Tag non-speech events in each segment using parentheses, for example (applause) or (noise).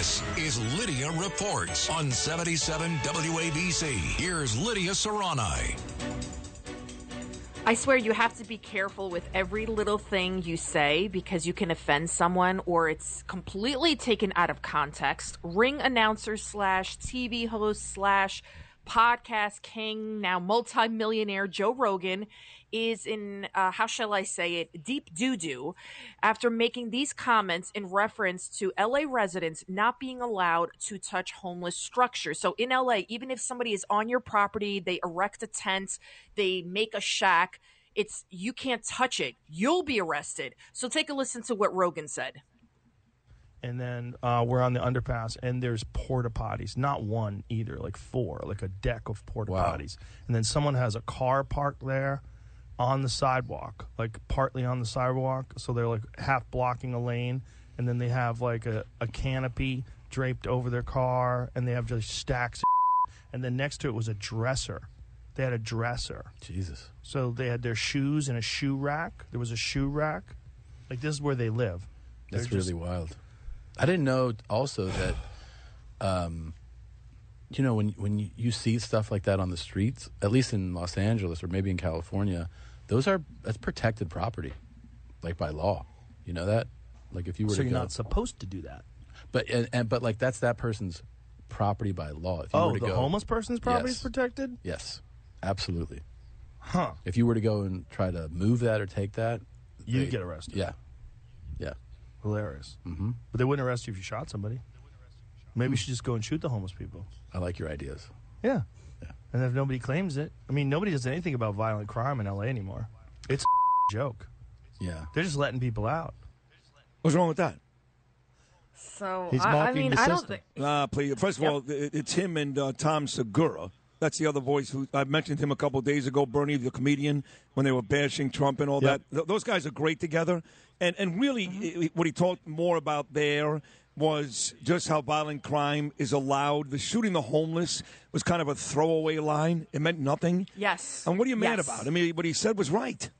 This is Lidia Reports on 77 WABC. Here's Lidia Serrani. I swear you have to be careful with every little thing you say because you can offend someone or it's completely taken out of context. Ring announcer slash TV host slash podcast king, now multimillionaire Joe Rogan is in, uh, how shall I say it, deep doo doo after making these comments in reference to LA residents not being allowed to touch homeless structures. So in LA, even if somebody is on your property, they erect a tent, they make a shack, it's you can't touch it. You'll be arrested. So take a listen to what Rogan said and then uh, we're on the underpass, and there's porta potties, not one either, like four, like a deck of porta Wow. potties, and then someone has a car parked there on the sidewalk, like partly on the sidewalk, so they're like half blocking a lane, and then they have like a, a canopy draped over their car, and they have just stacks, of and then next to it was a dresser. They had a dresser. Jesus. So they had their shoes in a shoe rack. There was a shoe rack. Like this is where they live. That's They're just- really wild. I didn't know also that, um, you know, when when you, you see stuff like that on the streets, at least in Los Angeles or maybe in California, those are that's protected property, like by law. You know that, like if you were So to you're go, not supposed to do that. but and, and but like that's that person's property by law. If you Oh, were to the go, homeless person's property is Yes. protected? Yes, absolutely. Huh. If you were to go and try to move that or take that, You'd they- get arrested. Yeah, yeah. Hilarious. hmm But they wouldn't arrest you if you shot somebody. Maybe you should just go and shoot the homeless people. I like your ideas. Yeah. Yeah. And if nobody claims it, I mean, nobody does anything about violent crime in LA anymore. It's a (laughs) joke. Yeah. They're just letting people out. What's wrong with that? So He's I, I mocking mean, the I don't system. think. Uh, please. First of all, it- it's him and uh, Tom Segura. That's the other voice who I mentioned him a couple days ago, Bernie, the comedian, when they were bashing Trump and all Yep. that. Th- those guys are great together. And and really, i- what he talked more about there was just how violent crime is allowed. The shooting the homeless was kind of a throwaway line. It meant nothing. Yes. And what are you mad Yes. about? I mean, what he said was right.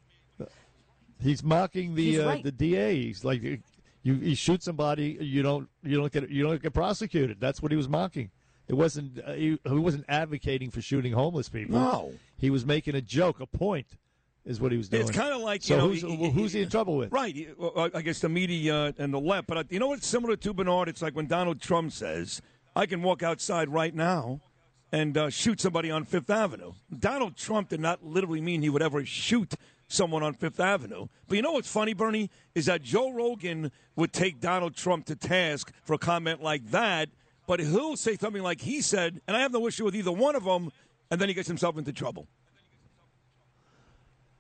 He's mocking the He's uh, right. the DA. He's like, you you shoot somebody, you don't you don't get you don't get prosecuted. That's what he was mocking. It wasn't uh, he, he wasn't advocating for shooting homeless people. No. he was making a joke, a point, is what he was doing. It's kind of like so you know, who's, he- who's he in trouble with? Right. I guess the media and the left. But uh, you know what's similar to Bernard? It's like when Donald Trump says, I can walk outside right now and uh, shoot somebody on Fifth Avenue. Donald Trump did not literally mean he would ever shoot someone on Fifth Avenue. But you know what's funny, Bernie, is that Joe Rogan would take Donald Trump to task for a comment like that, but he'll say something like he said, and I have no issue with either one of them, and then he gets himself into trouble.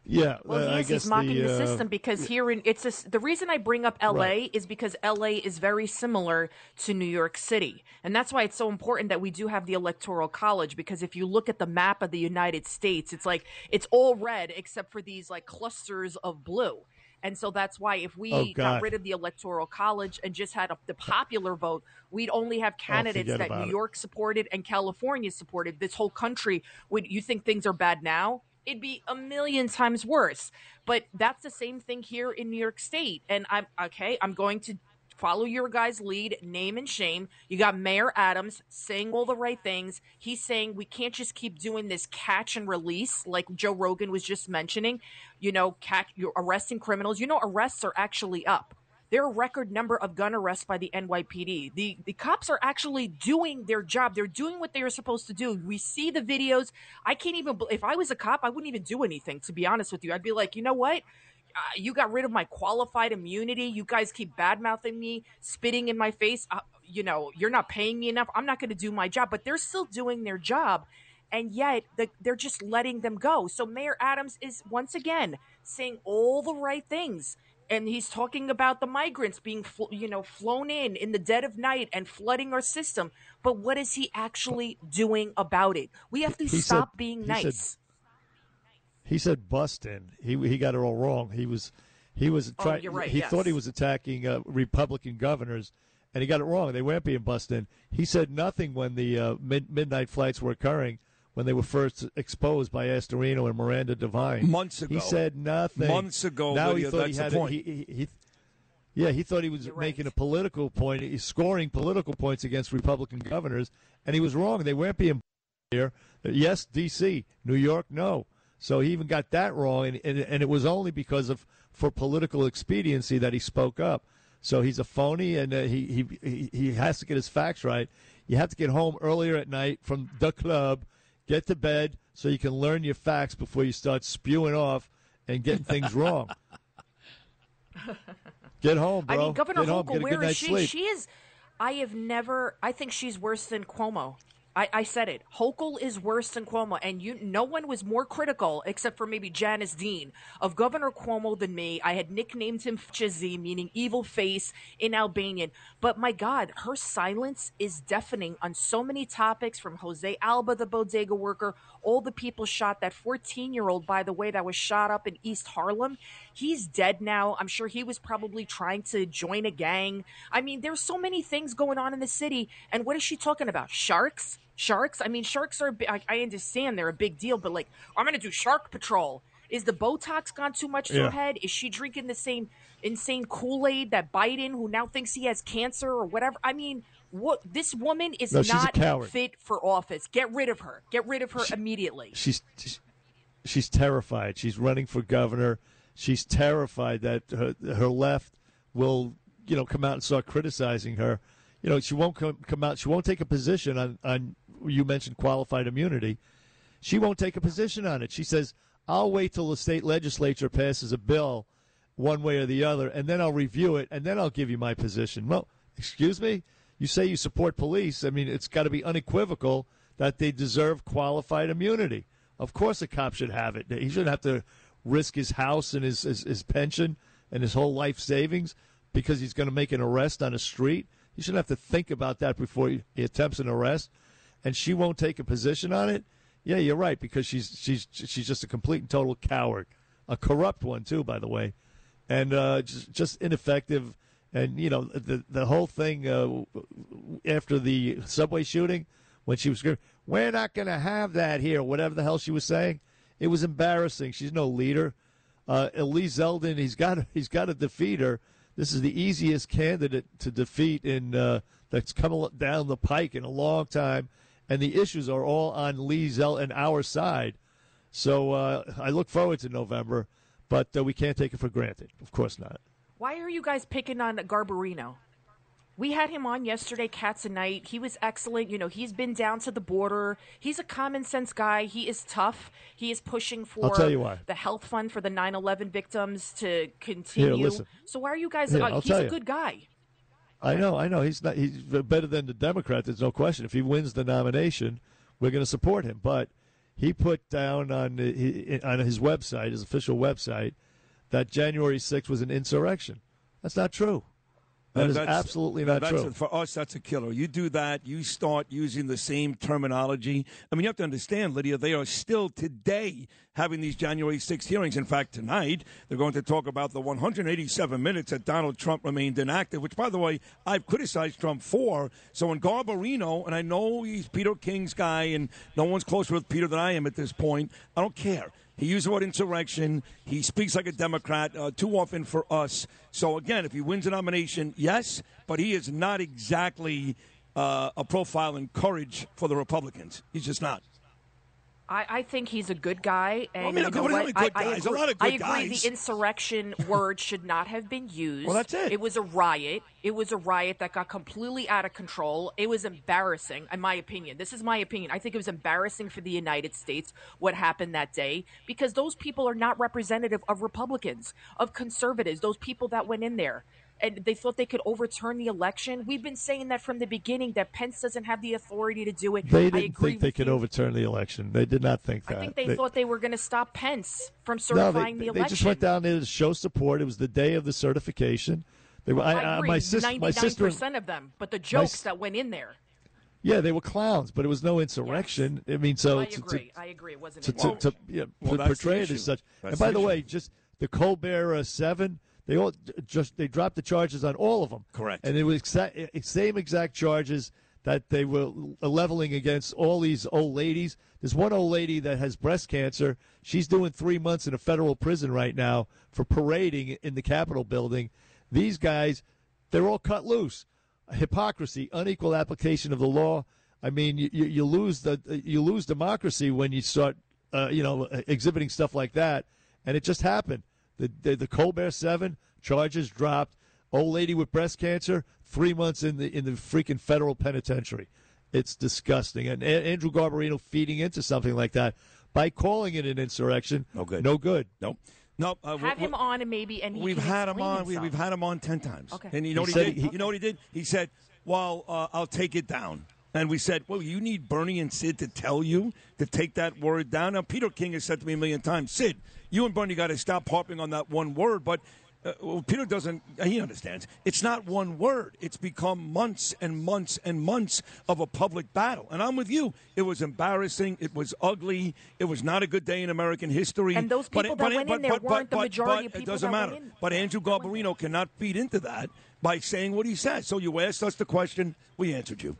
Yeah, Well, uh, he I is. guess He's mocking the, uh, system because here in it's a s the reason I bring up L.A. Right. is because L.A. is very similar to New York City, and that's why it's so important that we do have the Electoral College. Because if you look at the map of the United States, it's like it's all red except for these like clusters of blue. And so that's why if we Oh, got rid of the Electoral College and just had a, the popular vote, we'd only have candidates forget that New it. York supported and California supported. This whole country would you think things are bad now? It'd be a million times worse. But that's the same thing here in New York State. And I'm okay, I'm going to follow your guys' lead, name and shame. You got Mayor Adams saying all the right things. He's saying we can't just keep doing this catch and release, like Joe Rogan was just mentioning. You know, you're arresting criminals. You know, arrests are actually up. There are a record number of gun arrests by the NYPD. The the cops are actually doing their job. They're doing what they are supposed to do. We see the videos. I can't even. If I was a cop, I wouldn't even do anything. To be honest with you, I'd be like, you know what? Uh, you got rid of my qualified immunity. You guys keep bad mouthing me, spitting in my face. Uh, you know, you're not paying me enough. I'm not going to do my job. But they're still doing their job and yet the, they're just letting them go. So Mayor Adams is once again saying all the right things. And he's talking about the migrants being, fl- you know, flown in in the dead of night and flooding our system. But what is he actually doing about it? We have to He stop said- being nice. said- He said bustin'. He he got it all wrong. He was he was Oh, trying. you're right, he yes. thought he was attacking uh, Republican governors, and he got it wrong. They weren't being busted. in. He said nothing when the uh, mid- midnight flights were occurring. When they were first exposed by Astorino and Miranda Devine Months ago. he said nothing. Months ago, Now Lidia, he thought that's he the had point. It, he, he, Yeah, he thought he was You're making right. a political point. He's scoring political points against Republican governors, and he was wrong. They weren't being here. Yes, D.C., New York, no. So he even got that wrong, and, and, and it was only because of for political expediency that he spoke up. So he's a phony, and uh, he, he he has to get his facts right. You have to get home earlier at night from the club, get to bed, so you can learn your facts before you start spewing off and getting things wrong. (laughs) Get home, bro. I mean, Governor. Hochul, where is she? sleep. She is. I have never. I think she's worse than Cuomo. I, I said it. Hochul is worse than Cuomo, and you. No one was more critical, except for maybe Janice Dean, of Governor Cuomo than me. I had nicknamed him Chizi, meaning evil face in Albanian. But my God, her silence is deafening on so many topics. From Jose Alba, the bodega worker, all the people shot. That 14-year-old, by the way, that was shot up in East Harlem. He's dead now. I'm sure he was probably trying to join a gang. I mean, there's so many things going on in the city. And what is she talking about? Sharks? Sharks? I mean, sharks are. I, I understand they're a big deal, but like, I'm gonna do shark patrol. Is the Botox gone too much to Yeah. her head? Is she drinking the same insane Kool Aid that Biden, who now thinks he has cancer or whatever? I mean, what? This woman is No, not fit for office. Get rid of her. Get rid of her immediately. she's she's terrified. She's running for governor. She's terrified that her, her left will, you know, come out and start criticizing her. You know, she won't come, come out. She won't take a position on on. You mentioned qualified immunity. She won't take a position on it. She says, "I'll wait till the state legislature passes a bill, one way or the other, and then I'll review it, and then I'll give you my position." Well, excuse me. You say you support police. I mean, it's got to be unequivocal that they deserve qualified immunity. Of course, a cop should have it. He shouldn't have to risk his house and his, his, his pension and his whole life savings because he's going to make an arrest on a street. He shouldn't have to think about that before he, he attempts an arrest. And she won't take a position on it. Yeah, you're right because she's she's she's just a complete and total coward, a corrupt one too, by the way, and uh, just just ineffective. And you know the the whole thing uh, after the subway shooting when she was screaming, "We're not going to have that here," whatever the hell she was saying. It was embarrassing. She's no leader. Uh, Elise Zeldin, he's got (laughs) he's got to defeat her. This is the easiest candidate to defeat in uh, that's come down the pike in a long time, and the issues are all on Lee Zell and our side. So uh, I look forward to November, but uh, we can't take it for granted. Of course not. Why are you guys picking on Garbarino? We had him on yesterday, Cats and Night. He was excellent. You know, he's been down to the border. He's a common sense guy. He is tough. He is pushing for tell you why. the health fund for the 9 11 victims to continue. listen. So, why are you guys? Here, uh, he's a you. good guy. I know, I know. He's not. He's better than the Democrat. There's no question. If he wins the nomination, we're going to support him. But he put down on on his website, his official website, that January 6th was an insurrection. That's not true. That is That's- absolutely not that's true. a- for us, that's a killer. You do that, you start using the same terminology. I mean, you have to understand, Lidia, they are still today having these January 6th hearings. In fact, tonight, they're going to talk about the 187 minutes that Donald Trump remained inactive, which, by the way, I've criticized Trump for. So when Garbarino, and I know he's Peter King's guy, and no one's closer with Peter than I am at this point, I don't care. He used the word insurrection. He speaks like a Democrat uh, too often for us. So again, if he wins a nomination, yes, but he is not exactly uh, a profile in courage for the Republicans. He's just not. I, I think he's a good guy, and I mean, you know what? I, I agree, lot of I agree. guys. The insurrection (laughs) word should not have been used. Well, that's it. It was a riot. It was a riot that got completely out of control. It was embarrassing, in my opinion. This is my opinion. I think it was embarrassing for the United States what happened that day because those people are not representative of Republicans, of conservatives. Those people that went in there. And they thought they could overturn the election. We've been saying that from the beginning that Pence doesn't have the authority to do it. they didn't agree think they with could you. overturn the election. They did not think that. I think they, thought they were going to stop Pence from certifying no, they, the election. they just went down there to show support. It was the day of the certification. They were. I, I agree, my sister. My ninety-nine sister. percent of them, but the jokes s- that went in there. Yeah, they were clowns, but it was no insurrection. I mean, so I to- to- agree. I agree. It wasn't. to, to, to yeah, well, to portray it as such. That's and by the the, way, just the Colbert uh, Seven, they all just they dropped the charges on all of them. Correct. And it was exa- same exact charges that they were leveling against all these old ladies. There's one old lady that has breast cancer. She's doing three months in a federal prison right now for parading in the Capitol building. These guys, they're all cut loose. Hypocrisy, unequal application of the law. I mean, you, you, you lose the you lose democracy when you start, uh, you know, exhibiting stuff like that. And it just happened. The, the the Colbert Seven charges dropped. Old lady with breast cancer, three months in the in the freaking federal penitentiary. It's disgusting. And A- Andrew Garbarino feeding into something like that by calling it an insurrection. No good. No good. Nope. No, uh, Have we- him on and maybe and he We've can had him on. We, himself. we've had him on ten times. Okay. And you know He what he said did? he- you know what he did? He said, "Well, uh, I'll take it down." And we said, "Well, you need Bernie and Sid to tell you to take that word down." Now, Peter King has said to me a million times, "Sid, you and Bernie got to stop harping on that one word." But uh, well, Peter doesn't. He understands. It's not one word. It's become months and months and months of a public battle. And I'm with you. It was embarrassing. It was ugly. It was not a good day in American history. And those people but- that went but- in there but- weren't the but- majority but of It doesn't that matter. went in. But Andrew Garbarino cannot feed into that by saying what he said. So you asked us the question, we answered you.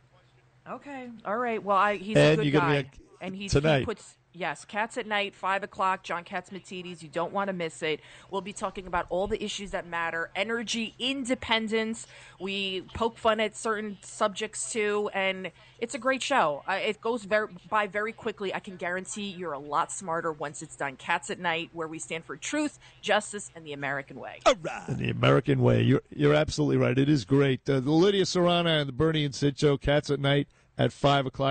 Okay. All right. Well, I, he's And a good guy, at- and he's tonight. he puts yes, cats at night, five o'clock. John Catsimatidis. You don't want to miss it. We'll be talking about all the issues that matter: energy, independence. We poke fun at certain subjects too, and it's a great show. Uh, it goes very, by very quickly. I can guarantee you're a lot smarter once it's done. Cats at night, where we stand for truth, justice, and the American way. All right. The American way. You're you're absolutely right. It is great. Uh, the Lidia Serrana and the Bernie and Sid show, Cats at Night at five o'clock.